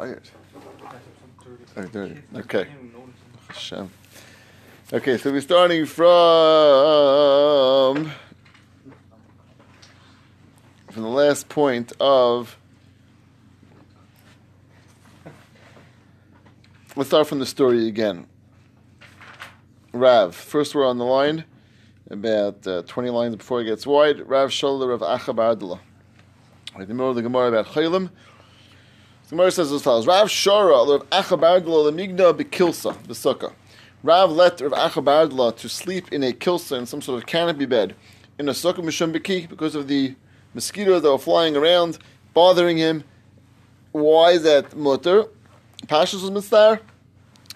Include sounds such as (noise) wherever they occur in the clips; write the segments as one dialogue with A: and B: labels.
A: tired. Oh. Okay. Hashem. Okay, so we're starting from from the last point of. Let's start from the story again. Rav. First, we're on the line, about uh, 20 lines before it gets wide. Rav Sholler of Acha Bardala. In the middle of the Gemara about Chaylim. The Gemara says as follows: Rav Shora of Acha Bardala Lemigna Bekilsa Besukkah. Rav let Rav Acha Bardala to sleep in a kilsa in some sort of canopy bed in a sukkah mishum beki because of the mosquitoes that were flying around, bothering him. Why is that mutter? Pashas was mitzvah.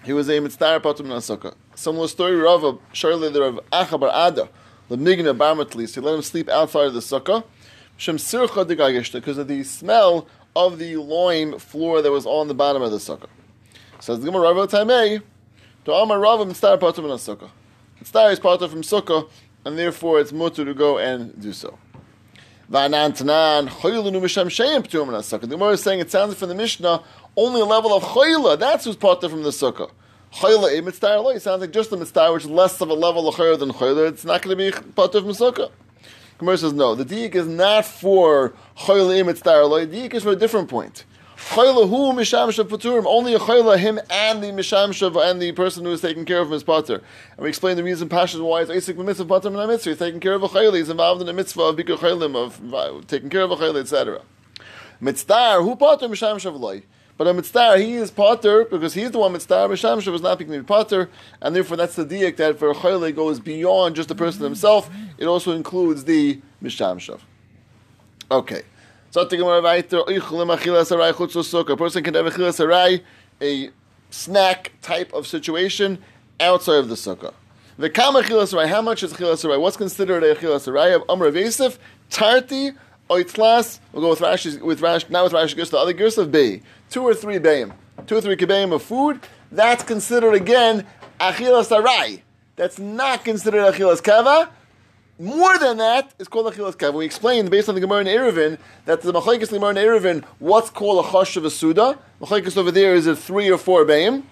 A: He was a mitzvah patum sukkah. Similar story, Rav Shirley, the Rav Achabar Ada, the Migna Barmatlis, he let him sleep outside of the sukkah. Shem Sircha because of the smell of the loin floor that was on the bottom of the sukkah. Says the Gemara Rav to Amar Rav Mitzvah patum sukkah. Mitzvah is part of from sukkah, and therefore it's mutter to go and do so. The Gemara is saying it sounds from the Mishnah only a level of chayla. That's who's part from the sukkah. Chayla a mitzvah It sounds like just a mitzvah, which is less of a level of chayla than chayla. It's not going to be part of from sukkah. Gemara says no. The diik is not for mitzvah The diik is for a different point. Chayla hu mishamshav paturim. Only a chayla him and the mishamshav and the person who is taking care of him is pater. And we explain the reason Pasha why it's asik mitzvah pater and mitzvah. He's taking care of a chayla. He's involved in a mitzvah of bikur chaylim of uh, taking care of a chayla, etc. Mitzvah hu pater mishamshav loy. But a mitzvah, he is potter because he's the one mitzvah. Mishamshav was not becoming potter, and therefore that's the diak that for chayle goes beyond just the person himself. It also includes the mishamshav. Okay. So a person can have a chilas a snack type of situation outside of the sukkah. The kama chilas How much is chilas What's considered a chilas aray? Amr Vesif, tarti oitlas. We'll go with Rashi. With Rashi not with Rashi goes the other gears of bay. Two or three bayim, two or three kibayim of food. That's considered again achilas aray. That's not considered achilas kava. More than that is called achilas kav. We explained based on the Gemara in Eruvin that the machlekes Gemara in Eruvin, what's called a chosh of a suda. Machlekes over there is a three or four bayim.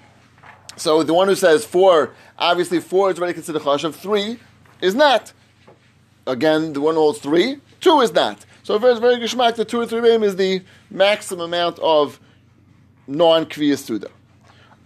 A: So the one who says four, obviously four is already considered chosh Three is not. Again, the one who holds three, two is not. So very very geschmack. The two or three bayim is the maximum amount of non-kviyas suda.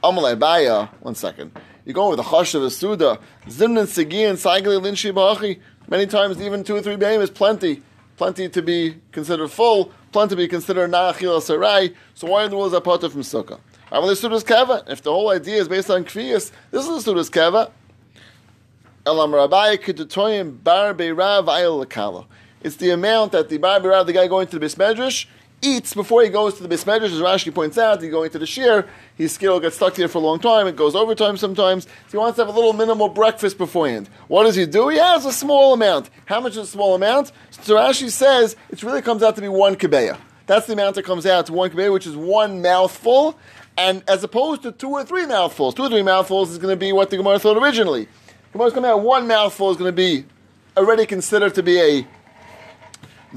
A: Amalei baya. One second. You go with the chosh of a suda. Zimnan segi and saigli linshi ba'achi. Many times, even two or three bayim is plenty. Plenty to be considered full, plenty to be considered na'achil sarai. So why in the world is that part from sukkah? Aval sudas keva. If the whole idea is based on kviyas, this is the sudas keva. Elam rabbi kedutoyim bar beirav ayel. It's the amount that the bar beirav, the guy going to the bismedrash, eats before he goes to the bismedrash, as Rashi points out, he's going to the shir, his skill gets stuck here for a long time, it goes overtime sometimes, so he wants to have a little minimal breakfast beforehand. What does he do? He has a small amount. How much is a small amount? So Rashi says it really comes out to be one kebeya. That's the amount that comes out to one kebeya, which is one mouthful, and as opposed to two or three mouthfuls. Two or three mouthfuls is going to be what the Gemara thought originally. Gemara's coming out one mouthful is going to be already considered to be a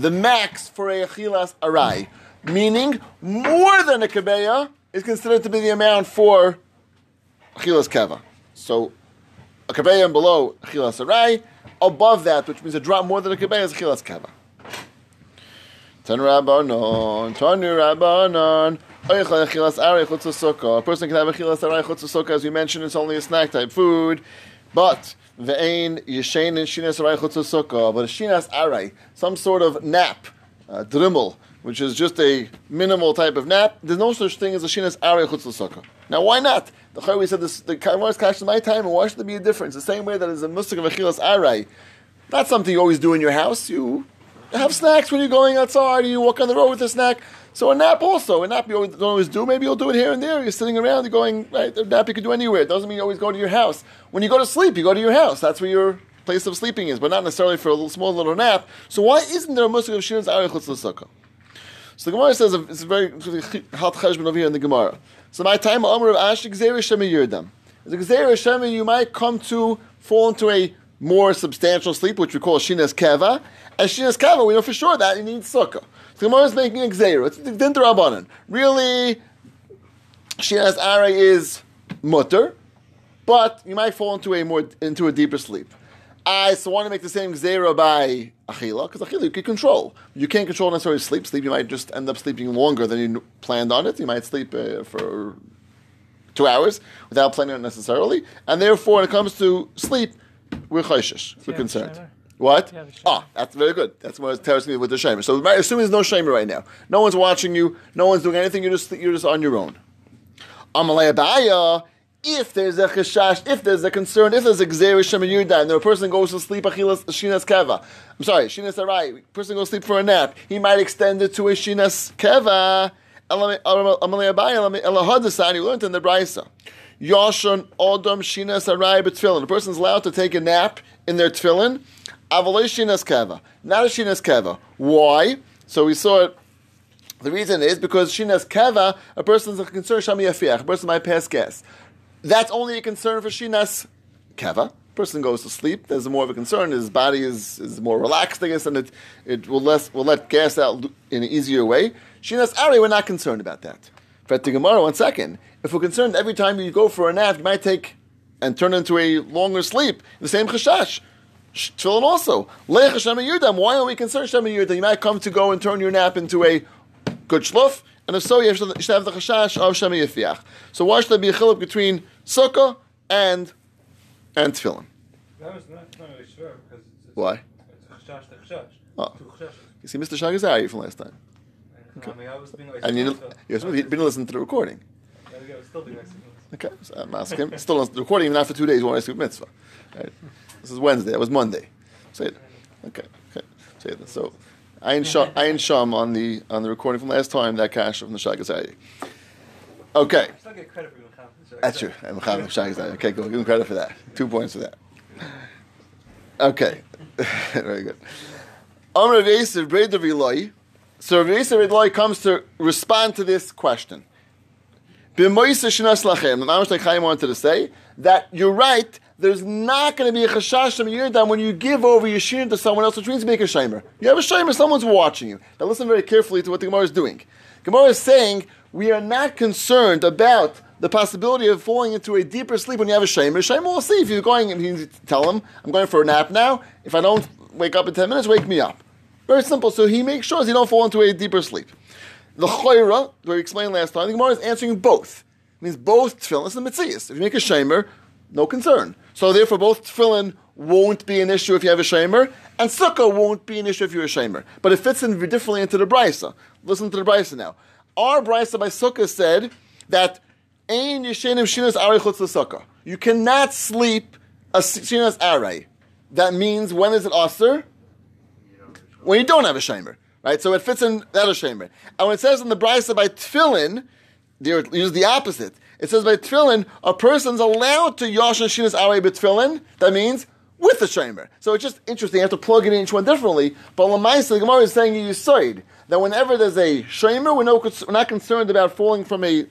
A: the max for a achilas arai, meaning more than a kebeya is considered to be the amount for achilas keva. So a kebeya and below achilas arai, above that, which means a drop more than a kebeya, is achilas keva. Tan Rabbanon, Tanu Rabbanon. A person can have a chilas arai chutz as we mentioned, it's only a snack type food, but ve'ein yeshen and shinas arai chutz but a shinas arai, some sort of nap, uh, drimmel, which is just a minimal type of nap, there's no such thing as a shinas arei chutz l'sukkah. Now, why not? The Chayyim said this, the Kaimar's cash in my time, and why should there be a difference? The same way that is a musik of achilas arei, not something you always do in your house. You have snacks when you're going outside, you walk on the road with a snack. So a nap also, a nap you always, don't always do. Maybe you'll do it here and there. You're sitting around, you're going, right, a nap you can do anywhere. It doesn't mean you always go to your house. When you go to sleep, you go to your house. That's where your place of sleeping is, but not necessarily for a little small little nap. So why isn't there a musik of shinas arei chutz l'sukkah? So the Gemara says it's a very hot cheshbon over here in the Gemara. So my time Amr of Ash Gzeir Shema Yirdam. As Gzeir Shema, you might come to fall into a more substantial sleep, which we call Shinas Keva. As Shinas Keva, we know for sure that you need sukkah. So the Gemara is making a Gzeir. It's Dinter Rabbanan. Really, Shinas Aray is mutter, but you might fall into a more into a deeper sleep. I so want to make the same zera by achila because achila you can control. You can't control necessarily sleep. Sleep you might just end up sleeping longer than you planned on it. You might sleep uh, for two hours without planning it necessarily, and therefore when it comes to sleep, we're chayshish. We're concerned. What? Ah, that's very good. That's what it's telling me with the shamer. So assuming there's no shamer right now, no one's watching you, no one's doing anything. You're just you're just on your own. Amalei if there's a chashash, if there's a concern, if there's a gzerish shemayuda, and the person goes to sleep achilas shinas keva, I'm sorry, shinas arai, person goes to sleep for a nap, he might extend it to a shinas keva. You learned in the brisa. Yashon odom shinas arai betfilin. The person's allowed to take a nap in their tefillin. Avalei shinas keva, not a shinas keva. Why? So we saw it the reason is because shinas keva, a person's a concern shami a person might pass gas. That's only a concern for Shinas Keva. Person goes to sleep. There's more of a concern. His body is, is more relaxed, I guess, and it, it will, less, will let gas out in an easier way. Shinas Ari, we're not concerned about that. But the Gemara, one second. If we're concerned every time you go for a nap, you might take and turn into a longer sleep, the same chashash. Tefillin also. Lech Hashem Yudam. Why are we concerned Hashem Yudam? You might come to go and turn your nap into a good shluf, and if so, you should have the chashash of Shemi Yifiach. So why should there be a chiluk between sukkah and and tefillin?
B: That was not, not really sure because it's, it's,
A: Why?
B: It's chashash chashash.
A: Oh. You see, Mr. Shagazari from last time,
B: I mean, I was being like,
A: and you
B: so-
A: you're supposed to to the recording.
B: Yeah, yeah, I was still to him.
A: Okay, so I'm asking him. Still on the recording, even after two days, you want to mitzvah. Right? This is Wednesday. That was Monday. Say it. Okay. Okay. Say it. So, Ayin Sham, Ayin Sham on the on the recording from last time. That cash from the Shagazari. Okay.
B: I still get credit for your comments.
A: That's true. I'm Chaim Shagazai. Okay, go. Give him credit for that. Two points for that. Okay. (laughs) Very good. Amr Rav Yosef, Braid of Eloi. So Yosef Eloi comes to respond to this question. The Mamash Chaim wanted to say that you're right. There's not going to be a chashash from Yerdam when you give over your shin to someone else, which means make a shamer. You have a shamer, someone's watching you. Now listen very carefully to what the Gemara is doing. Gemara is saying we are not concerned about the possibility of falling into a deeper sleep when you have a shamer. Shamer will see if you're going and you tell him, I'm going for a nap now. If I don't wake up in 10 minutes, wake me up. Very simple. So he makes sure he don't fall into a deeper sleep. The choira, we explained last time, the Gemara is answering both. It means both tefillin the mitzias. If you make a shamer, no concern. So therefore, both tefillin won't be an issue if you have a shamer, and sukkah won't be an issue if you're a shamer. But it fits in differently into the brisa. Listen to the brisa now. Our brisa by sukkah said that ein yeshenim shinas arei. You cannot sleep a shinas arei. That means when is it aser? when you don't have a shamer, right? So it fits in that a shamer. And when it says in the brisa by tefillin, they use the opposite. It says by tefillin, a person's allowed to yasha shinas arei b'tefillin. That means with the shamer. So it's just interesting. You have to plug it in each one differently. But Lamaisa, the Gemara is saying you side that whenever there's a no, we're not concerned about falling from a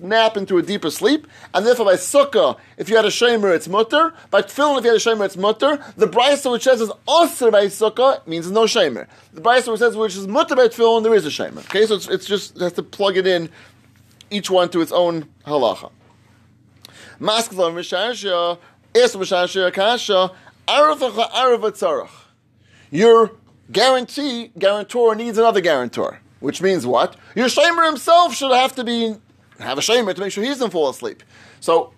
A: nap into a deeper sleep, and therefore by sukkah, if you had a shamer, it's mutter. By tefillin, if you had a shamer, it's mutter. The brisa which says is osir by sukkah means no shamer. The brisa which says which is mutter by tefillin, there is a shamer. Okay, so it's, it's just it has to plug it in, each one to its own halacha. Maskla misharsha, es misharsha kasha, arav arav Your guarantee guarantor needs another guarantor, which means what? Your shamer himself should have to be have a shamer to make sure he doesn't fall asleep. So,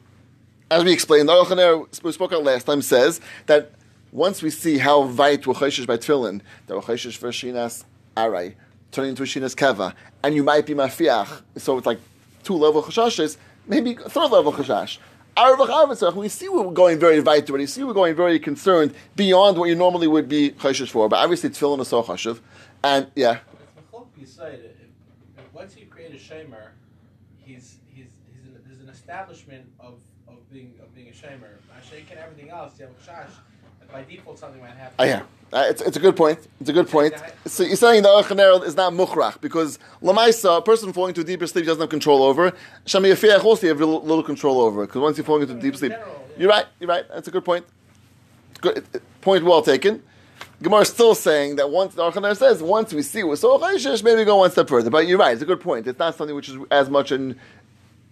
A: as we explained, the Aruch we spoke about last time says that once we see how vait wacheshish by tefillin, the wacheshish for shinas aray, turning into a shinas keva, and you might be mafiach, so it's like two level chashashes, maybe third level chashash. We see we're going very vait already. See we're going very concerned beyond what you normally would be chashish for. But obviously tefillin is so chashiv, and yeah,
C: once you create a shamer, he's he's he's an, there's an establishment of, of being of being a shamer. Ashake and everything else, you have a chash. By default, something might happen.
A: Oh, yeah. Uh, it's, it's a good point. It's a good point. So you're saying the Achaner is not mukhrach because lamaisa, a person falling into deeper sleep doesn't have control over. Shami Yafiyach also you have little, little control over because once you're falling into deep sleep, you're right. You're right. That's a good point. Good point. Well taken. Gemara is still saying that once the Achaner says once we see we're so chayshish, maybe go one step further. But you're right. It's a good point. It's not something which is as much in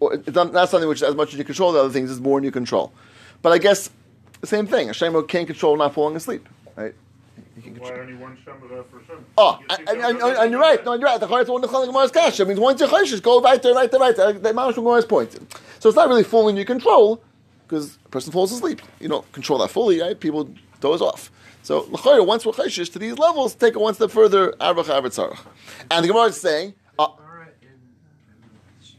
A: it's not, not something which, is as much as you control the other things, is more in your control. But I guess the same thing. A shamer can't control not falling asleep, right?
D: Why only one Shemar for Shem?
A: Oh, and, and, and, and you're right. No, you're right. The Chayes one the Gemara's kasha. It means once you're Chayshish, go right there, right there, right there. The Mamash Gemara's point. So it's not really fully in your control because a person falls asleep. You don't control that fully, right? People doze off. So L'chayr, once we're Chayshish to these levels, take it one step further. Arvach Arvitzarach. And the Gemara is saying, uh,
E: Gemara in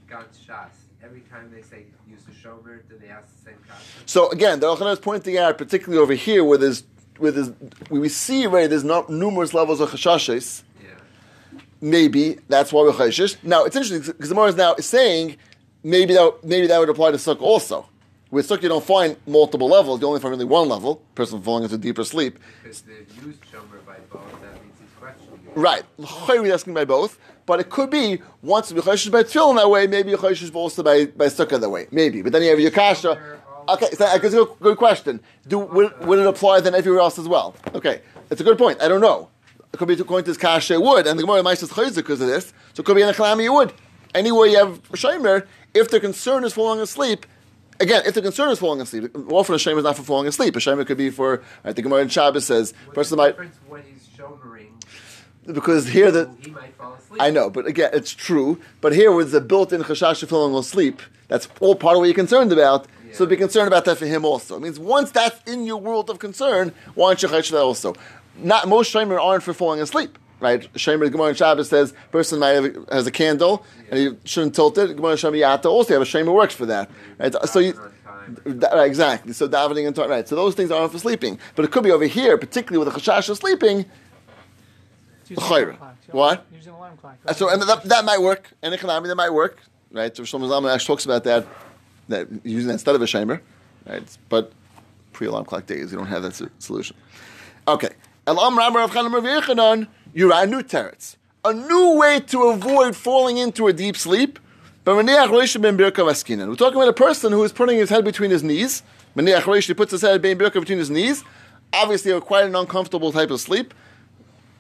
E: God Shas, every time they say use the shomer, do they ask the same question?
A: So again, the Elchanan is pointing out, particularly over here, where there's where there's we see already there's not numerous levels of chashashes.
E: Yeah.
A: Maybe that's why we're chayshish. Now it's interesting because the Gemara is now saying maybe that maybe that would apply to sukkah also. With sukkah, you don't find multiple levels; you only find really one level. Person falling into deeper sleep.
E: Because they've used shomer by both, that means he's questioning.
A: Right, asking by both, but it could be once you're chayshish by tefillin that way, maybe you're also by by sukkah that way, maybe. But then you have your kasha. Okay, so that's a good, good question. Do would, would it apply then everywhere else as well? Okay, it's a good point. I don't know. It could be according to this kasha it would, and the Gemara might chayzik because of this. So it could be in a chalami it would. Anywhere you have a shomer, if the concern is falling asleep, again, if the concern is falling asleep, often a shomer is not for falling asleep. A shomer could be for. I think Gemara in Shabbos says
E: What's
A: person
E: the
A: might
E: when he's shomering?
A: because here the
E: he might fall asleep.
A: I know, but again, it's true. But here, with the built-in chashash of falling asleep, that's all part of what you're concerned about. So be concerned about that for him also. It means once that's in your world of concern, why don't you chayshish that also? Not most shomer aren't for falling asleep, right? Shomer the Gemara in Shabbos says person might have has a candle and he shouldn't tilt it. Gemara Shomer Yata also have a shomer works for that, right? So you. That- right, exactly. So davening and right. So those things aren't for sleeping, but it could be over here, particularly with a chashash of sleeping.
F: It's using
A: L'chayra.
F: alarm clock, yeah.
A: What?
F: Using alarm clock.
A: Uh, So and that, that might work. And economy that might work, right? So Shlomo Zalman actually talks about that, that using that instead of a shamer, right? But pre-alarm clock days, you don't have that solution. Okay. Elam Ramar of Chanem Rav Yochanan, you're a new teretz, a new way to avoid falling into a deep sleep. We're talking about a person who is putting his head between his knees. He puts his head between his knees. Obviously, quite an uncomfortable type of sleep.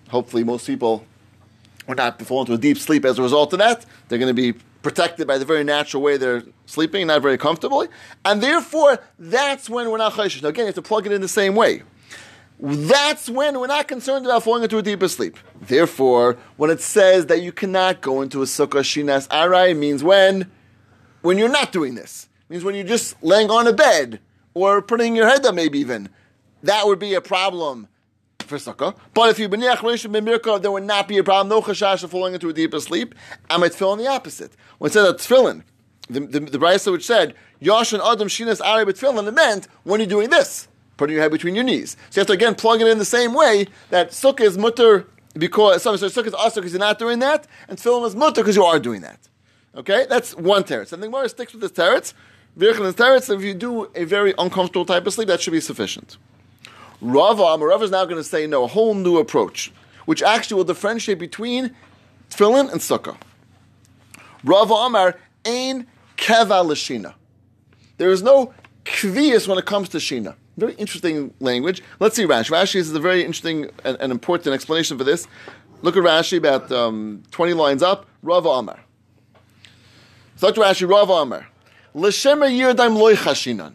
A: Hopefully, most people will not fall into a deep sleep as a result of that. They're going to be protected by the very natural way they're sleeping, not very comfortably. And therefore, that's when we're not chayshish. Now, again, you have to plug it in the same way. That's when we're not concerned about falling into a deeper sleep. Therefore, when it says that you cannot go into a sukkah shinas arai, means when? When you're not doing this. It means when you're just laying on a bed or putting your head up, maybe even. That would be a problem for sukkah. But if you b'niach rishon b'mirka, there would not be a problem. No chashash of falling into a deeper sleep. And my tefillin the opposite. When it said that tefillin, the the, the which said yashin adam shinas ari b'tefillin, it meant when you're doing this, putting your head between your knees. So you have to again plug it in the same way that sukkah is mutter because sorry, sukkah is also because you're not doing that, and tefillin is mutter because you are doing that. Okay, that's one teretz. And the Gemara sticks with this teretz. Virchan's teretz. If you do a very uncomfortable type of sleep, that should be sufficient. Rava, Rava is now going to say no, a whole new approach, which actually will differentiate between tefillin and sukkah. Rava Amar ain keva l'shina. There is no kvias when it comes to shina. Very interesting language. Let's see Rashi. Rashi is a very interesting and, and important explanation for this. Look at Rashi about um, 20 lines up. Rava Amar. So to Rashi, Rava Amar. L'shemer yirdaim loy chashinan.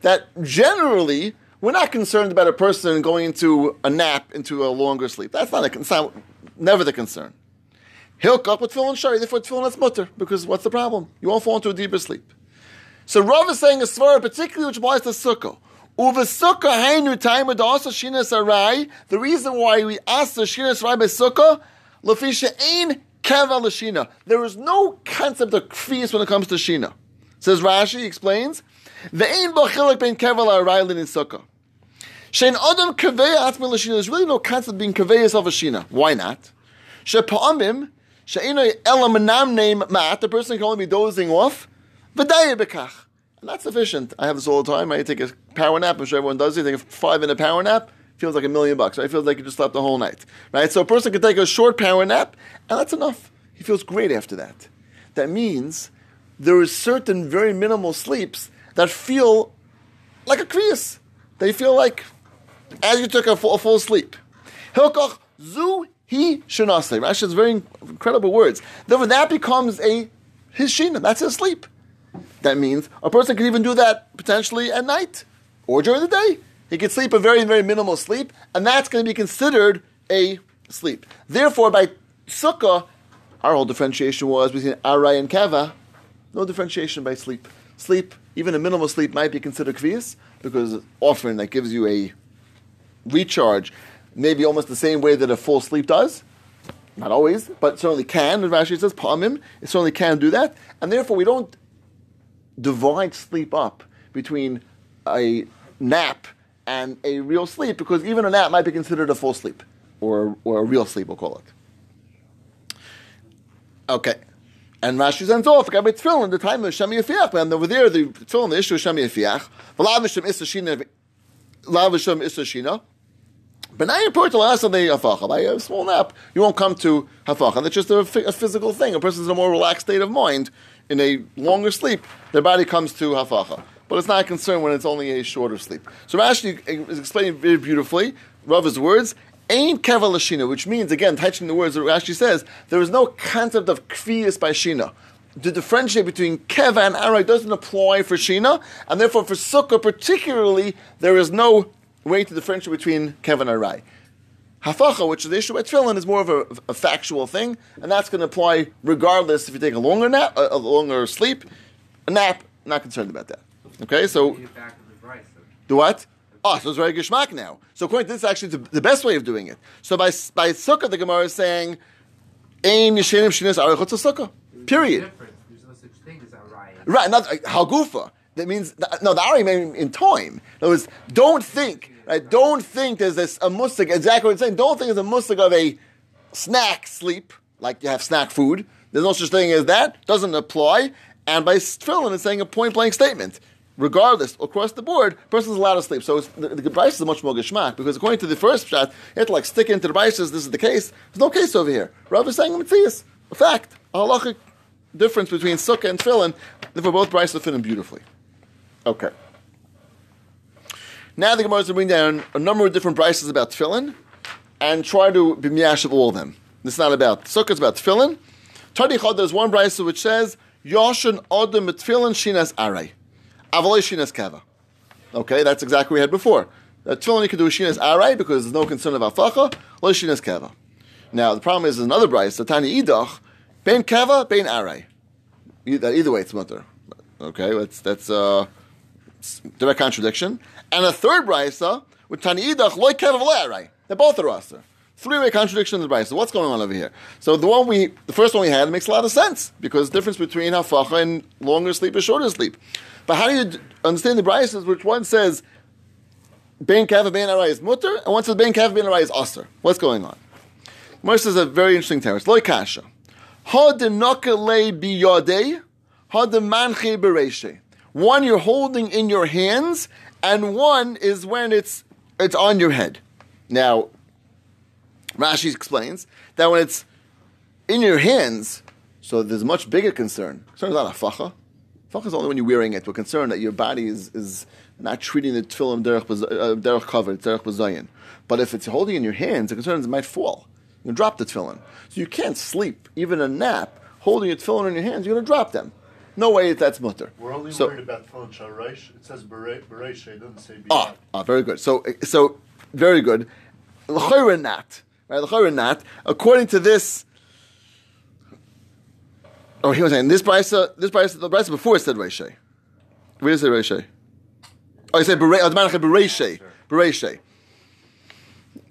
A: That generally, we're not concerned about a person going into a nap, into a longer sleep. That's not a concern. Never the concern. Hilkach with tefillin shari, therefore tefillin that's mutter, because what's the problem? You won't fall into a deeper sleep. So Rav is saying a svara, particularly which applies to sukkah. Uva sukkah hainu time with also shinas arai. The reason why we ask the shinas arai by sukkah, lefisha ein keva l'shina. There is no concept of kfis when it comes to shina. Says Rashi, he explains, the ein b'chilik ben keva l'arai in sukkah. Shein adam kaveya atzmi l'shina. There's really no concept of being kaveya of a shina. Why not? Shepa'amim, she'enoi elamanam name mat, the person can only be dozing off, that's sufficient. I have this all the time. I take a power nap. I'm sure everyone does it. Take a five minute power nap. Feels like a million bucks. Right? Feels like you just slept the whole night. Right? So a person can take a short power nap, and that's enough. He feels great after that. That means there is certain very minimal sleeps that feel like a kriyas. They feel like as you took a full, a full sleep. Hilkoch zu he shenase. Rashi has very incredible words. Therefore, that becomes a his shina. That's his sleep. That means a person can even do that potentially at night or during the day. He could sleep a very, very minimal sleep, and that's going to be considered a sleep. Therefore, by sukkah, our whole differentiation was between arai and kava. No differentiation by sleep. Sleep, even a minimal sleep, might be considered kvias because often that gives you a recharge, maybe almost the same way that a full sleep does. Not always, but certainly can. And Rashi says, Pamim, it certainly can do that. And therefore, we don't divide sleep up between a nap and a real sleep because even a nap might be considered a full sleep or, or a real sleep, we'll call it. Okay. And Rashi sends off, Gabi Tefillin, the time of Shemi Yafiach, and over there, the Tefillin, the issue of Shemi Yafiach, V'lav Hashem Issa Shina, Lav Hashem but now you're put to last on the hafacha. By a small nap, you won't come to hafacha. That's just a, a, physical thing. A person's in a more relaxed state of mind in a longer sleep. Their body comes to hafacha. But it's not a concern when it's only a shorter sleep. So Rashi is explaining very beautifully, Rav's words, Ain't keva lashina, which means, again, touching the words that Rashi says, there is no concept of kviyas by shina. The differentiate between keva and arai doesn't apply for shina, and therefore for sukkah particularly, there is no way to differentiate between keva and arai. Hafacha, which is the issue at tefillin, is more of a, a, factual thing, and that's going to apply regardless if you take a longer nap, a, a longer sleep, a nap. Not concerned about that. Okay, so
E: Get back to the Bryce.
A: do what? Oh, so it's very gishmak now. So according to this, actually, the, the best way of doing it. So by by sukkah, the Gemara is saying, "Ein yishenim shinas arichot sukkah." Period.
E: There's no such thing as.
A: Right, not uh, halgufa. That means no. The ari mean in time. In other words, don't think. Right, don't think there's this a musig. Exactly what it's saying. Don't think there's a musig of a snack sleep like you have snack food. There's no such thing as that. Doesn't apply. And by tefillin, it's saying a point blank statement. Regardless, across the board, person's allowed to sleep. So the, the Bryce is much more geshmak because according to the first shot, you have to like stick into the Bryces. This is the case. There's no case over here. Rav is saying Matthias. A fact. A halachic difference between sukkah and tefillin. Therefore, both Bryces fit in beautifully. Okay. Now the Gemara is going to bring down a number of different Bryces about tefillin and try to be miyash of all of them. Is not about sukkah, it's about tefillin. Tadi Chod, there's one Bryce which says, Yoshin Odom Tefillin Shinas Aray. Avaloi Shinas Kava. Okay, that's exactly what we had before. That tefillin you can do Shinas Aray because there's no concern of Afacha, Lo Shinas Kava. Now, the problem is, there's another Bryce, the Tani Idach, Ben Kava, Ben Aray. Either, way, it's mutter. Okay, that's, that's uh, direct contradiction. And a third Brysa, with Tani Idach, Loi Kava, Lo They're both are Rasa. Three-way contradiction in the Brisa. What's going on over here? So the one we, the first one we had, makes a lot of sense because the difference between hafacha and longer sleep is shorter sleep. But how do you understand the Brisa? Which one says ben kav ben arai is mutter, and one says ben kav ben arai is aser? What's going on? Mercer is a very interesting terrace. Loy kasha. Ha biyodei, ha de manche. One you're holding in your hands, and one is when it's it's on your head. Now, Rashi explains that when it's in your hands, so there's a much bigger concern. Concern is not a facha. Facha is only when you're wearing it. We're concerned that your body is, is not treating the tefillin derech uh, covered, derech bazayin. But if it's holding in your hands, the concern is it might fall. You drop the tefillin. So you can't sleep, even a nap, holding your tefillin in your hands, you're going to drop them. No way that that's mutter.
D: We're only
A: So-
D: worried about Tefillin Sharesh. It says Bere- Beresh, it doesn't say
A: Ah,
D: Biyad.
A: ah, very good. So, so very good. L'chayra not, right? L'chayra not. According to this, oh, he was saying this brisa, this brisa, the brisa before it said Reishay. Where does it say Reishay? Oh, he said Bere- oh, the man Bereshay, Bereshay.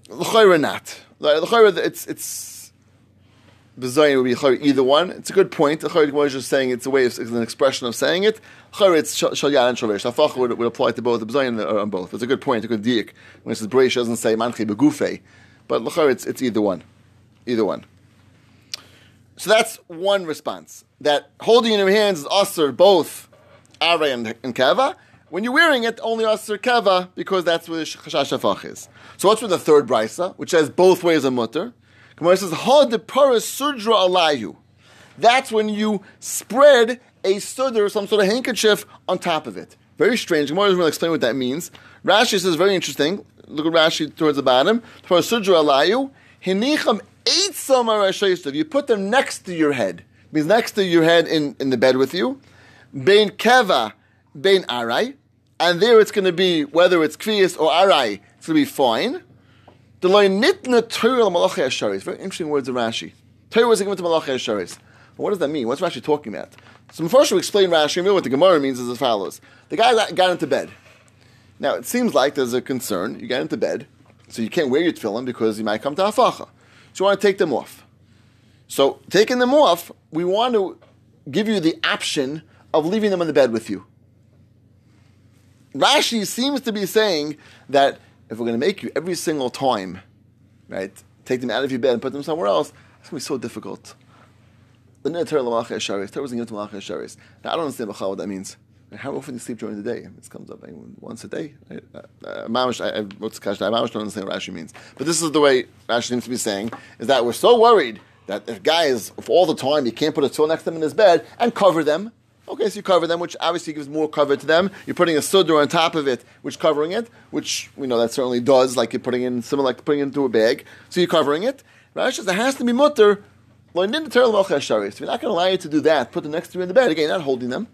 A: L'chayra not. Like, L'chayra, it's it's. Bezayin would be either one. It's a good point. L'chayra was just saying it's a way of it's an expression of saying it. L'chayra it's shal shal yad and shalesh. Hafacha would, would apply to both. The bezayin are on both. It's a good point. A good diak. When it says breish, doesn't say manchi begufe, but l'chayra it's it's either one, either one. So that's one response. That holding in your hands is aser both are and, and kava. When you're wearing it, only aser kava because that's where the chashash hafach is. So what's with the third brisa, which says both ways of mutter? Gemara says ha de paras sudra alayu. That's when you spread a sudr, some sort of handkerchief, on top of it. Very strange. Gemara doesn't really explain what that means. Rashi says very interesting. Look at Rashi towards the bottom. Paras sudra alayu hinicham eight samar You put them next to your head. means next to your head in, in the bed with you. Bein keva, bein arai, and there it's going to be whether it's kvias or arai, it's going to be fine. The nitna Torah malachei asharis. Very interesting words of Rashi. Torah was given to malachei asharis. What does that mean? What's Rashi talking about? So first we explain Rashi. and what the Gemara means is as follows: The guy got- got into bed. Now it seems like there's a concern. You got into bed, so you can't wear your tefillin because you might come to hafacha. So you want to take them off. So taking them off, we want to give you the option of leaving them in the bed with you. Rashi seems to be saying that if we're going to make you every single time, right, take them out of your bed and put them somewhere else, it's going to be so difficult. Now I don't understand what that means. How often do you sleep during the day? This comes up once a day. Right? Uh, uh, I, I? I don't understand what Rashi means. But this is the way Rashi seems to be saying, is that we're so worried that if guys, if all the time you can't put a tool next to them in his bed and cover them, okay, so you cover them, which obviously gives more cover to them. You're putting a sudra on top of it, which covering it, which we know that certainly does, like you're putting in, similar like putting it into a bag. So you're covering it. Rashi says it has to be mutter. So we're not going to allow you to do that. Put the next you in the bed. Again, you're not holding them.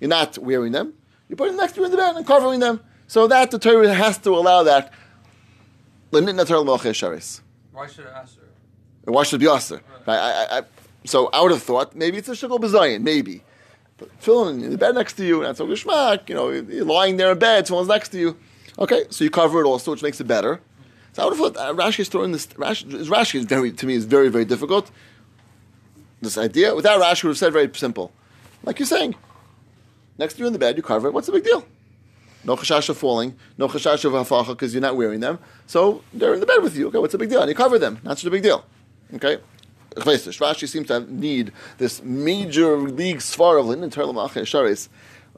A: You're not wearing them. You're putting them next you in the bed and covering them. So that the Torah has to allow that.
B: Why should I ask her?
A: Why should it be aser? I, I, I, so I would have thought maybe it's a shuggal bazayin, maybe. But filling in the bed next to you, and that's a geshmak. You know, you're lying there in bed, someone's next to you. Okay, so you cover it also, which makes it better. So I would have thought uh, Rashi is throwing this. Rashi, Rashi is very, to me, is very, very difficult. This idea without Rashi would have said very simple, like you're saying. Next to you in the bed, you cover it. What's the big deal? No chashash of falling, no chashash of hafacha because you're not wearing them. So they're in the bed with you. Okay, what's the big deal? And you cover them. Not such a big deal. Okay. Rashi seems to have need this major league svar of Linden Terlam Sharis.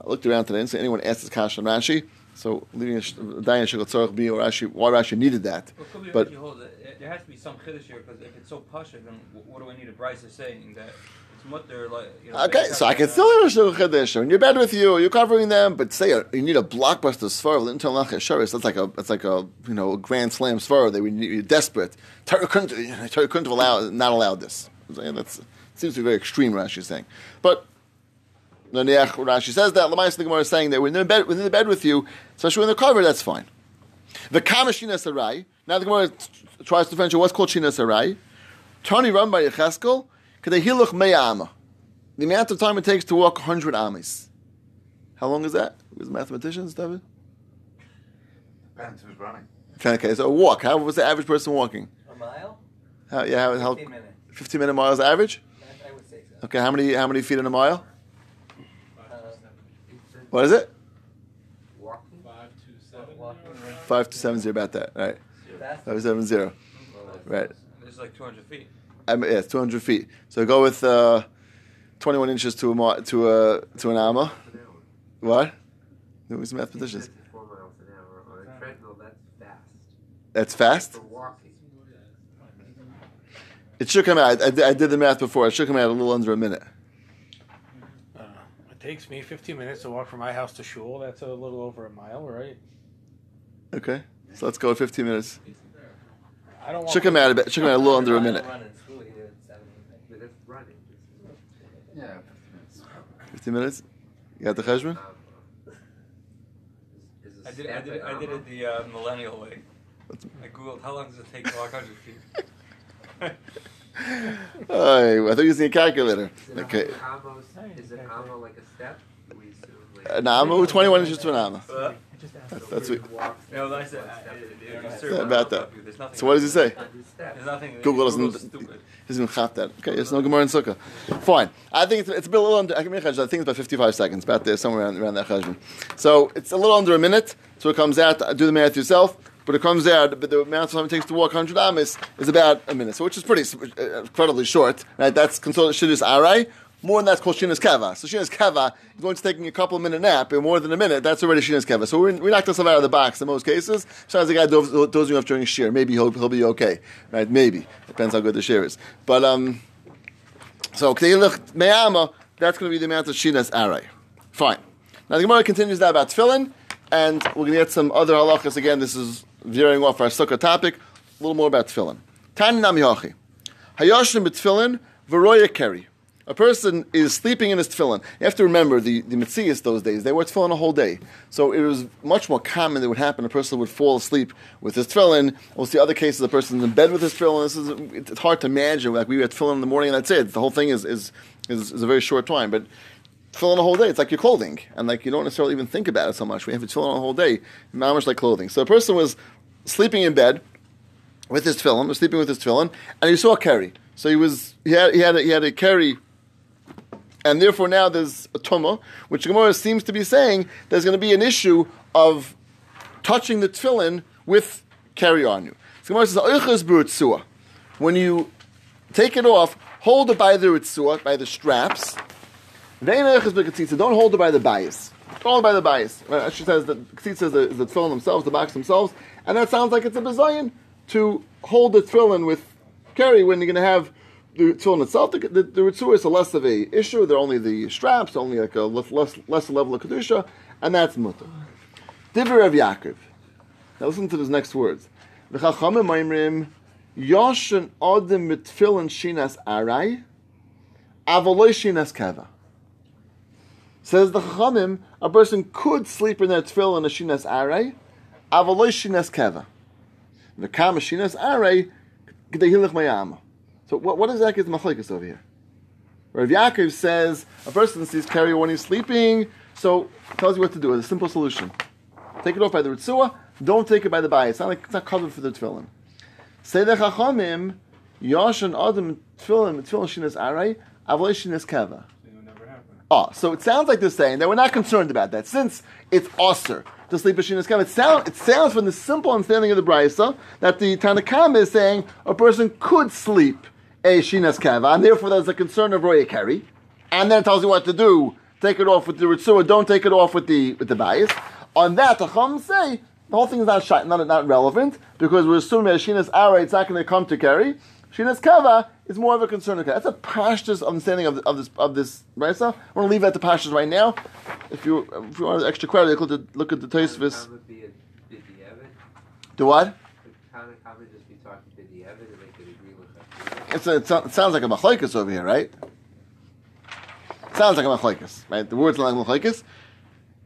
A: I looked around today and see anyone asked this kash on Rashi. So leaving a dayan shekot tzorach be or Rashi why Rashi needed that.
B: Well,
A: But-
B: hold. There has to be some chiddush here because if it's so pasha, then what do I need a brisa saying that like you know?
A: Okay, so I can still have a shul chedesh. In your bed with you, you're covering them, but say uh, you need a blockbuster svar of Linden Terlam Sharis. That's like a that's like a you know a grand slam svar. They would you're desperate. Torah couldn't Torah couldn't allow not allowed this. So, That's seems to be very extreme. Rashi is saying, but Naniach Rashi says that. Lamais the Gemara is saying that when they're in bed, when they're in bed with you, especially when they're covered, that's fine. The Kamashina Sarai. Now the Gemara tries to differentiate what's called Shina Sarai. Tani run by Yecheskel. Kadei Hiluch Meyama. The amount of time it takes to walk 100 amis. How long is that? With mathematicians, David?
D: Depends who's running.
A: Okay, so a walk. How was the average person walking?
F: A mile?
A: How, yeah, how, how,
F: 15 minutes.
A: 15 minute miles average?
F: I, I would say so.
A: Okay, how many how many feet in a mile?
F: Uh,
A: What is it?
E: Walking?
C: Five to seven.
F: walking around.
A: Five to seven zero, about that, right?
F: Fast.
A: Five seven zero, right?
B: It's like 200 feet.
A: Um, yeah, 200 feet. So go with uh, 21 inches to a mi- to a to an amma.
E: An hour.
A: What? Who was mathematicians?
E: 54 miles an hour. On a treadmill, that's fast.
A: That's fast. It should come out. I, I did the math before. It should come out a little under a minute.
G: Uh, it takes me 15 minutes to walk from my house to shul. That's a little over a mile, right?
A: Okay, so let's go 15 minutes.
G: I don't walk.
A: Should come out a bit. Should come out a little under a minute.
F: Run in school, you do it in seven minutes.
E: But that's running.
D: Yeah,
A: 15 minutes. You got the cheshbon?
E: Um, is, is a
B: I did, I did, I did it the uh, millennial way. I googled how long does it take to walk 100 feet. (laughs)
A: Oh, I thought you were using a calculator.
E: Is it
A: Okay,
E: almost, is it almost like a step? We assume like
A: an amma, 21 inches to an amma. That's, that's what.
E: walk
B: no, I it, it, it,
A: Yeah, about that. So what does he say?
B: There's nothing.
A: Google doesn't.
B: stupid.
A: Doesn't even chap that. Okay, it's no Gemara and Sukkah. Fine. I think it's, it's a bit a little under. I can make a. I think it's about 55 seconds, about there, somewhere around, around that cheshbon. So it's a little under a minute. So it comes out. Do the math yourself. But it comes out. But the amount of time it takes to walk 100 amis is about a minute. So which is pretty uh, incredibly short. Right? That's considered shidduch arai. More than that's called shinas keva. So shinas keva is going to taking a couple of minute nap in more than a minute. That's already shinas keva. So we knocked ourselves out of the box in most cases. Besides the guy does dozing off during a shear, maybe he'll he'll be okay. Right? Maybe depends how good the shear is. But um. So K'teilach Me'ama, that's going to be the amount of Shinas Arai. Fine. Now the Gemara continues now about Tefillin, and we're going to get some other halachas. Again, this is veering off our sukkah topic. A little more about Tefillin. Tan Nam Yochi. Hayashim b'Tefillin, V'roya Keri. A person is sleeping in his tefillin. You have to remember the, the Metzias those days, they wore tefillin a whole day. So it was much more common that would happen. A person would fall asleep with his tefillin. We'll see other cases, a person's in bed with his tefillin. This is, it's hard to imagine. Like we had tefillin in the morning and that's it. The whole thing is, is, is, is a very short time. But tefillin a whole day, it's like your clothing. And like you don't necessarily even think about it so much. We have tefillin a whole day, not much like clothing. So a person was sleeping in bed with his tefillin, was sleeping with his tefillin, and he saw a carry. So he was he had he had a, he had a carry, and therefore now there's a tuma, which Gemara seems to be saying there's going to be an issue of touching the tefillin with carry on you. So Gemara says. When you take it off, hold it by the ritzua, by the straps. Don't hold it by the bias. Don't hold it by the bias. She says that katzitza is the, the tefillin themselves, the box themselves, and that sounds like it's a bazayin to hold the tefillin with carry when you're going to have the tefillin itself. The, the, the ritzua is a less of a issue. They're only the straps, only like a less, less, less level of kedusha, and that's mutter. Divrei of Yaakov. Now listen to his next words. The Chachamim Maimrim Yoshin Odem mit tefillin shinas arai, avaloi shinas keva. Says the Chachamim, a person could sleep in their tefillin a shinas arai, avaloi shinas keva. The kama shinas arai G'dei mayama. So what, what exactly is the machlekes over here? Rav Yaakov says a person sees carrier when he's sleeping, so tells you what to do. It's a simple solution. Take it off by the ritzua, don't take it by the bayis. It's not like it's not covered for the tefillin. Say the chachamim, yashan adam tefillin tefillin shinas aray avlei shinas keva. Oh, so it sounds like they're saying that we're not concerned about that since it's usher to sleep with shinas keva. It sounds it sounds from the simple understanding of the brisa that the Tanakam is saying a person could sleep a shinas keva, and therefore there's a concern of roya carry, and then it tells you what to do. Take it off with the ritzua. Don't take it off with the with the bias. On that, the Chum say the whole thing is not not, not relevant because we're assuming that shinas ara it's not going to come to carry. Shinas kava is more of a concern. Okay, that's a pashtus understanding of, of this of this right? So I want to leave that to pashtus right now. If you if you want extra credit, look at the, look at the Tosfos.
E: Tanakh would be a bidiyevit.
A: Do what?
E: Would Tanakh would just be talking bidiyevit and they could agree with that.
A: It's a, it sounds like a machlekes over here, right? Sounds like a machlekes, right? The words sound like machlekes.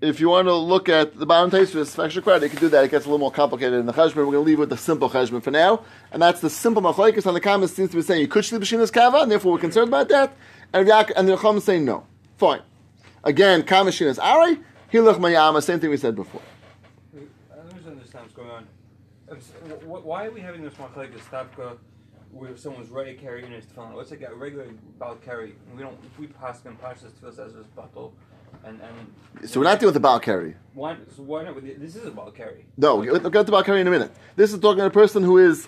A: If you want to look at the bottom taste for extra credit, you can do that. It gets a little more complicated in the cheshbon. We're going to leave with the simple cheshbon for now, and that's the simple machlekes. And the comments seems to be saying you could sleep b'shinas kava, and therefore we're concerned about that. And and the Chum saying no. Fine. Again, kama shinas ari hilach mayama. Same thing we said before.
B: I don't understand what's going on. Why are we having this machlekes stapka where someone's ready carrying his tefillin? Let's like a regular bal carry. We don't. We pass and pass this tefillin as bottle, and and
A: So we're not dealing with the bal carry.
B: why? So why not? This is a bal carry.
A: No, we'll get to bal carry in a minute. This is talking to a person who is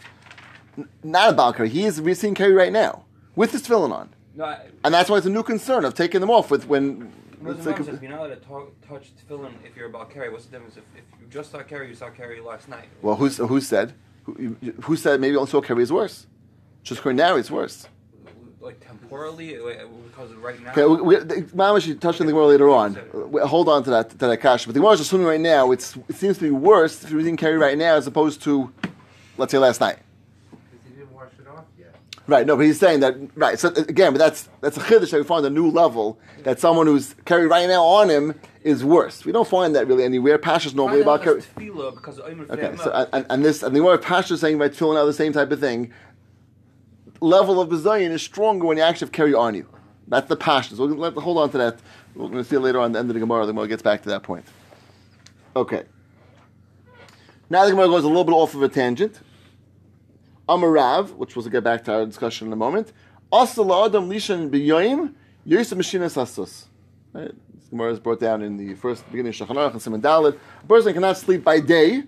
A: n- not a bal carry. He is receiving carry right now with his tefillin on.
B: No, I,
A: And that's why it's a new concern of taking them off with when.
B: What's
A: it's
B: the
A: like
B: if you're not allowed to talk, touch tefillin if you're about carry? What's the difference if, if you just saw carry, you saw carry last night?
A: well, who's, who said? Who, who said maybe also carry is worse? Just going now it's worse.
B: Like temporally, like, because of right now.
A: Okay, we, we, the- Mama should touch on the Gemara later on. We- Hold on to that to that cash. But the Gemara is assuming right now it's, it seems to be worse if you're using carry right now as opposed to, let's say, last night.
E: Because he didn't wash it off yet.
A: Right, no, but he's saying that right. So uh, again, but that's that's a chiddush that we find a new level that someone who's carried right now on him is worse. We don't find that really anywhere. Pashas normally about carry.
B: tefillah because Omer
A: Okay, so and, and, and this and the word Pashas saying about tefillin now the same type of thing. Level of bezayin is stronger when you actually have carry on you. That's the passion. So let, hold on to that. We're going to see later on the end of the Gemara. The Gemara gets back to that point. Okay. Now the Gemara goes a little bit off of a tangent. Amarav, which we'll get back to our discussion in a moment. Asala adam lishan biyoyim yosef mashinas asus. Right? This Gemara is brought down in the first beginning of Shulchan Aruch and Simon Dalet. A person cannot sleep by day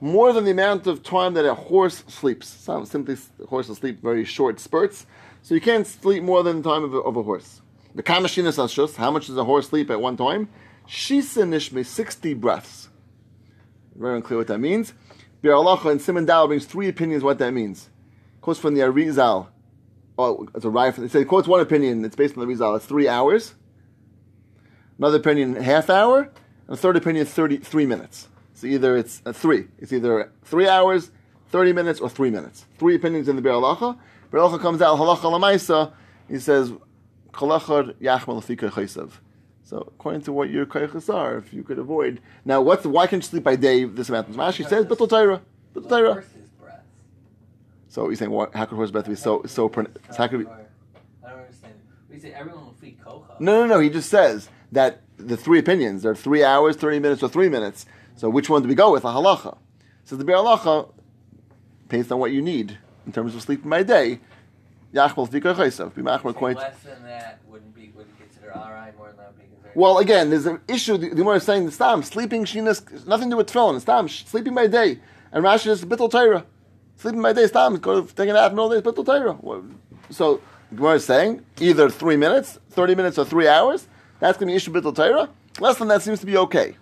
A: more than the amount of time that a horse sleeps. Some simply horses sleep very short spurts, so you can't sleep more than the time of a, of a horse. The kamashinas ashus. How much does a horse sleep at one time? Shisa nishme sixty breaths. Very unclear what that means. Biur Halacha and Simon brings three opinions what that means. Quotes from the Arizal. Oh, it's a riot. It says quotes one opinion. It's based on the Arizal, It's three hours. Another opinion, half hour. And a third opinion, thirty-three minutes. So either it's uh, three. It's either three hours, thirty minutes, or three minutes. Three opinions in the Biur Halacha. Biur Halacha comes out halacha lamaisa. He says kolachar yachmal chaysav. So according to what your koyachas are, if you could avoid. Now, what's why can't you sleep by day this amount? Rashi says bittul Torah. Bittul Torah.
F: Breath.
A: So you're saying what? How could horse breath be so so? pron- How could be,
F: I don't understand. We say everyone will feed kocha.
A: no, no, no. He just says that the three opinions are three hours, thirty minutes, or three minutes. So which one do we go with? A halacha. So the Biur Halacha, based on what you need in terms of sleeping by day, yachmal chaysav. Be machmer
F: Say less than that wouldn't be wouldn't consider alright. More than that would be considered.
A: Well, again, there's an issue. The, Gemara is saying the stam sleeping shinas nothing to do with tefillin. Stam sleeping by day, and Rashi is bittul Torah. Sleeping by day, stam go to take a nap of day, bittul Torah. So the Gemara is saying either three minutes, thirty minutes, or three hours. That's going to be issue bittul Torah. Less than that seems to be okay.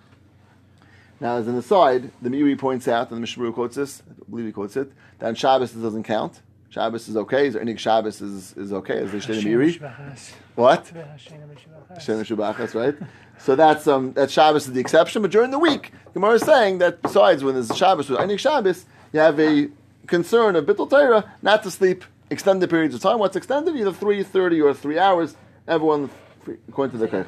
A: Now, as an aside, the Meiri points out, and the Mishmur quotes this, I believe he quotes it, that on Shabbos it doesn't count. Shabbos is okay. Is there any Shabbos is, is okay? As they say in the Meiri. What? Hashem Shabachas, right? So that's um that Shabbos is the exception, but during the week, Gemara is saying that besides when there's a Shabbos with any Shabbos, you have a concern of Bittul Torah not to sleep extended periods of time. What's extended? Either three thirty or three hours. Everyone according to
F: It
A: their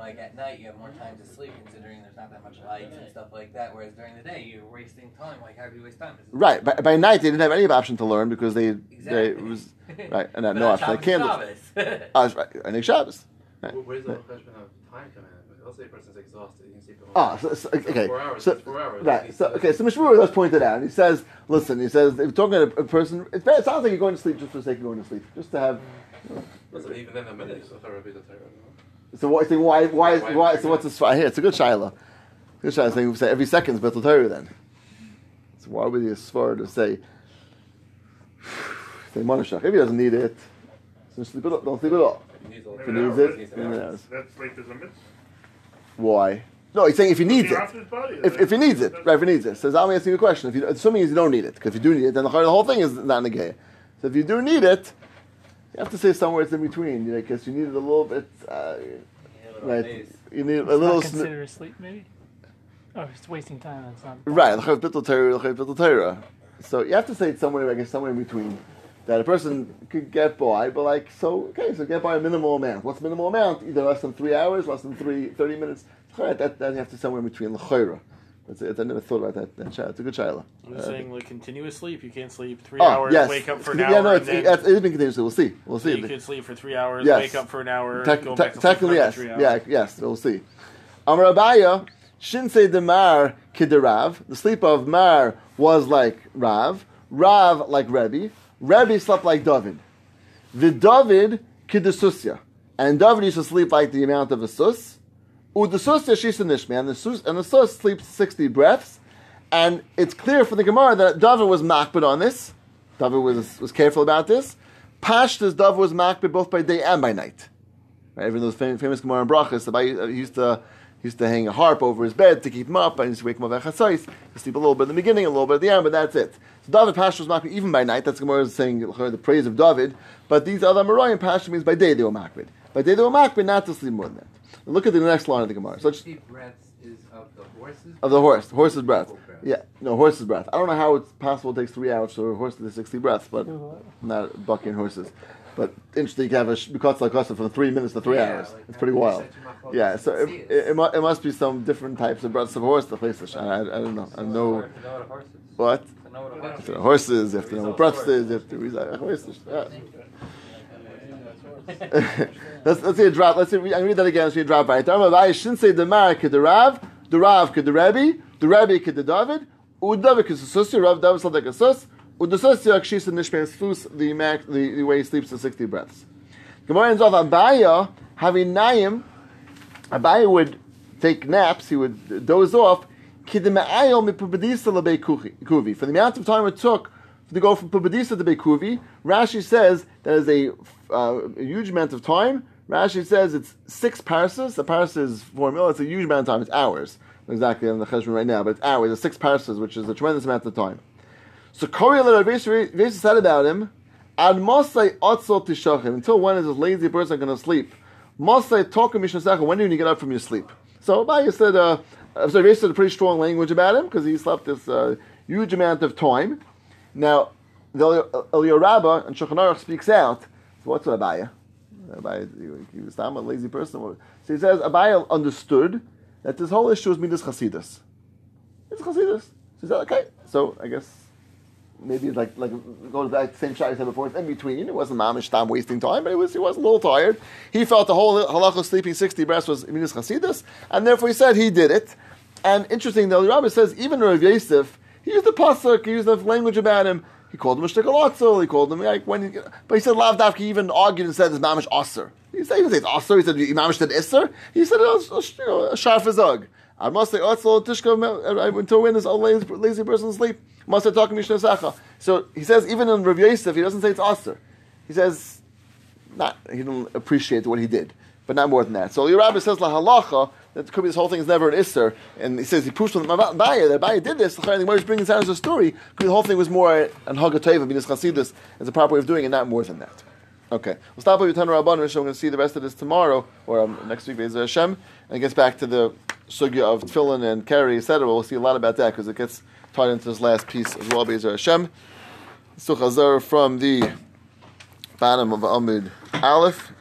F: makes
A: kaiches.
F: sense considering like at night you have more time to sleep considering there's not that much lights and stuff like that. Whereas during the day you're wasting time. Like how do you waste time? Is-
A: Right. By, by night they didn't have any option to learn because they they was (laughs) right and had no
F: on
A: option. Like
F: Shabbos,
A: candles.
F: Shabbos.
A: Ah, that's right. Any Shabbos. Right.
H: Where- Where's the question of time come in? Let's say a person's exhausted, you can sleep the whole
A: Ah, so, so, okay.
H: Four hours,
A: So,
H: it's four hours.
A: right. So, okay. So Mishmur does point it out. He says, "Listen." He says, "If you're talking to a person, it, it sounds like you're going to sleep just for the sake of going to sleep, just to have."
H: Listen, even then, a minute is a Torah, be the Torah, no?
A: So why? Why? Why?
H: Why-
A: why so what's this? Here, it's a good shaila. Good shaila saying we say every second is betel Torah. Then, so why would the svar to say? (sighs) Say monashach. If he doesn't need it, so sleep it. Don't sleep it all.
H: He needs
A: If he needs it, he needs it.
D: That's like there's a mitzvah.
A: Why? No, he's saying if he needs it.
D: body.
A: If, if he needs it, right? If he needs it, says I'm asking you a question. If you, assuming you don't need it, because if you do need it, then the whole thing is not negay. So if you do need it, you have to say somewhere it's in between. You know, because you need it a little bit. Uh, right? You need a little.
I: not
A: Sn-
I: considered asleep, maybe. Oh, it's wasting time. That's not.
A: right? l'chav bittul Torah, l'chav bittul Torah. So you have to say it somewhere, I guess, somewhere in between. That a person could get by, but like, so, okay, so get by a minimal amount. What's minimal amount? Either less than three hours, less than three, 30 minutes. Right, that, that you have to somewhere in between. L'chayra. That's it. I never thought about that. that child. It's a good child.
G: I'm just uh, saying, like continuous sleep. You can't sleep three
A: Oh,
G: hours,
A: yes.
G: wake up for an hour.
A: yeah, no,
G: and
A: it's,
G: then
A: it's, it's been continuously. We'll see. We'll see.
G: you could sleep for three hours,
A: Yes.
G: wake up for an hour,
A: Tec-
G: go back to
A: technically, yes. Yeah, yes, we'll see. Um, Amar Abaya, Shinsei Demar Kidirav. The sleep of Mar was like Rav. Rav like Rebbe. Rebbe slept like David. The David Kidesusya. And David used to sleep like the amount of a sus. And the sus, and the sus sleeps 60 breaths. And it's clear from the Gemara that David was makbid on this. David was, was careful about this. Pashtas David was makbid both by day and by night. Right? Even those famous, famous Gemara and Brachas, uh, he used to he used to hang a harp over his bed to keep him up, and he used to wake him up at Chasais. He sleep a little bit in the beginning, a little bit at the end, but that's it. So David Pasha was makbid even by night. That's Gemara saying the praise of David. But these other Marayan Pasha means by day they were makbid. By day they were makbid, not to sleep more than that. Look at the next line of the Gemara. So it's-
E: Sixty breaths is of the horses.
A: of the horse, horse's breath.
E: Breath.
A: Yeah, no, horse's breath. I don't know how it's possible it takes three hours for a horse to do 60 breaths, but mm-hmm. not bucking horses. But interesting, you can have a sh- because like us from three minutes to three
E: Yeah,
A: hours.
E: like
A: It's pretty wild.
E: said to my father,
A: Yeah, so it, it,
E: it.
A: it, must be some different types of breaths of horse to place this. I, I, I don't know. I know
B: to know what a horse is.
A: what.
B: To know what a horse
A: So horses, you have to know what breaths is, you have to read like horses. Yeah. Let's let's see a drop. Let's see. I read that again. Let's see a drop by. Dharma Abai shouldn't say the Mar the Rav, the Rav kid the Rebbe, the Rebbe kid the David, Udavid kid the Susi, Rav David slept like a sus, Udasusi akshis and nishmas fus the mac the, the way he sleeps to sixty breaths. Gemara ends off Abaya having Naim. Abaya would take naps. He would doze off. For the amount of time it took to go from Pubadisa to Bekuvi, Rashi says that is a, uh, a huge amount of time. Rashi says it's six parsas. A parsa is four mil. It's a huge amount of time. It's hours. Exactly on the cheshbon right now, but it's hours. It's six parsas, which is a tremendous amount of time. So Kori Rabbi said about him, Ad Mosai Otzol Tishachim. Until when is this lazy person going to sleep? Mosai Tokum Mishnasach. When do you get up from your sleep? So Abaya said, uh, so Rabbi said a pretty strong language about him because he slept this uh, huge amount of time. Now, the Eliyah Rabbah and Shulchan speaks out. So what's Abaya? Abaye, he, was a lazy person. So he says Abaye understood that this whole issue is midas chasidus. It's chasidus. So he said, okay. So I guess maybe it's like like goes back same shot I said before. It's in between. It wasn't mamish time wasting time, but it was he was a little tired. He felt the whole halacha sleeping sixty breaths was midas chasidus, and therefore he said he did it. And interesting, the Rabbi says even Rav Yosef, he used the pasuk, he used the language about him. He called him a shtikalotzel. He called him like when, he, but he said lav dafki. He even argued and said it's mamish aser. He said he didn't say it's aser. He said mamish said iser. He said it was you know, a sharf azug. I must say oh, otzel tishka uh, uh, until when this old lazy, lazy person sleep. Must have talking mishnah sacha. So he says even in Rav Yosef, he doesn't say it's aser. He says not. He didn't appreciate what he did, but not more than that. So your rabbi says la halacha that could be this whole thing is never an isser, and he says he proves from Abaye that Abaye did this. The he's bringing down as a story because the whole thing was more an hagatayva minas chasidus as a proper way of doing it, not more than that. Okay, we'll stop with Tanur Rabban, so we're going to see the rest of this tomorrow or um, next week, Bezer Hashem, and it gets back to the sugya of tefillin and carry, etc. We'll see a lot about that because it gets tied into this last piece as well, Bezer Hashem. Suchazar from the bottom of Amid Aleph.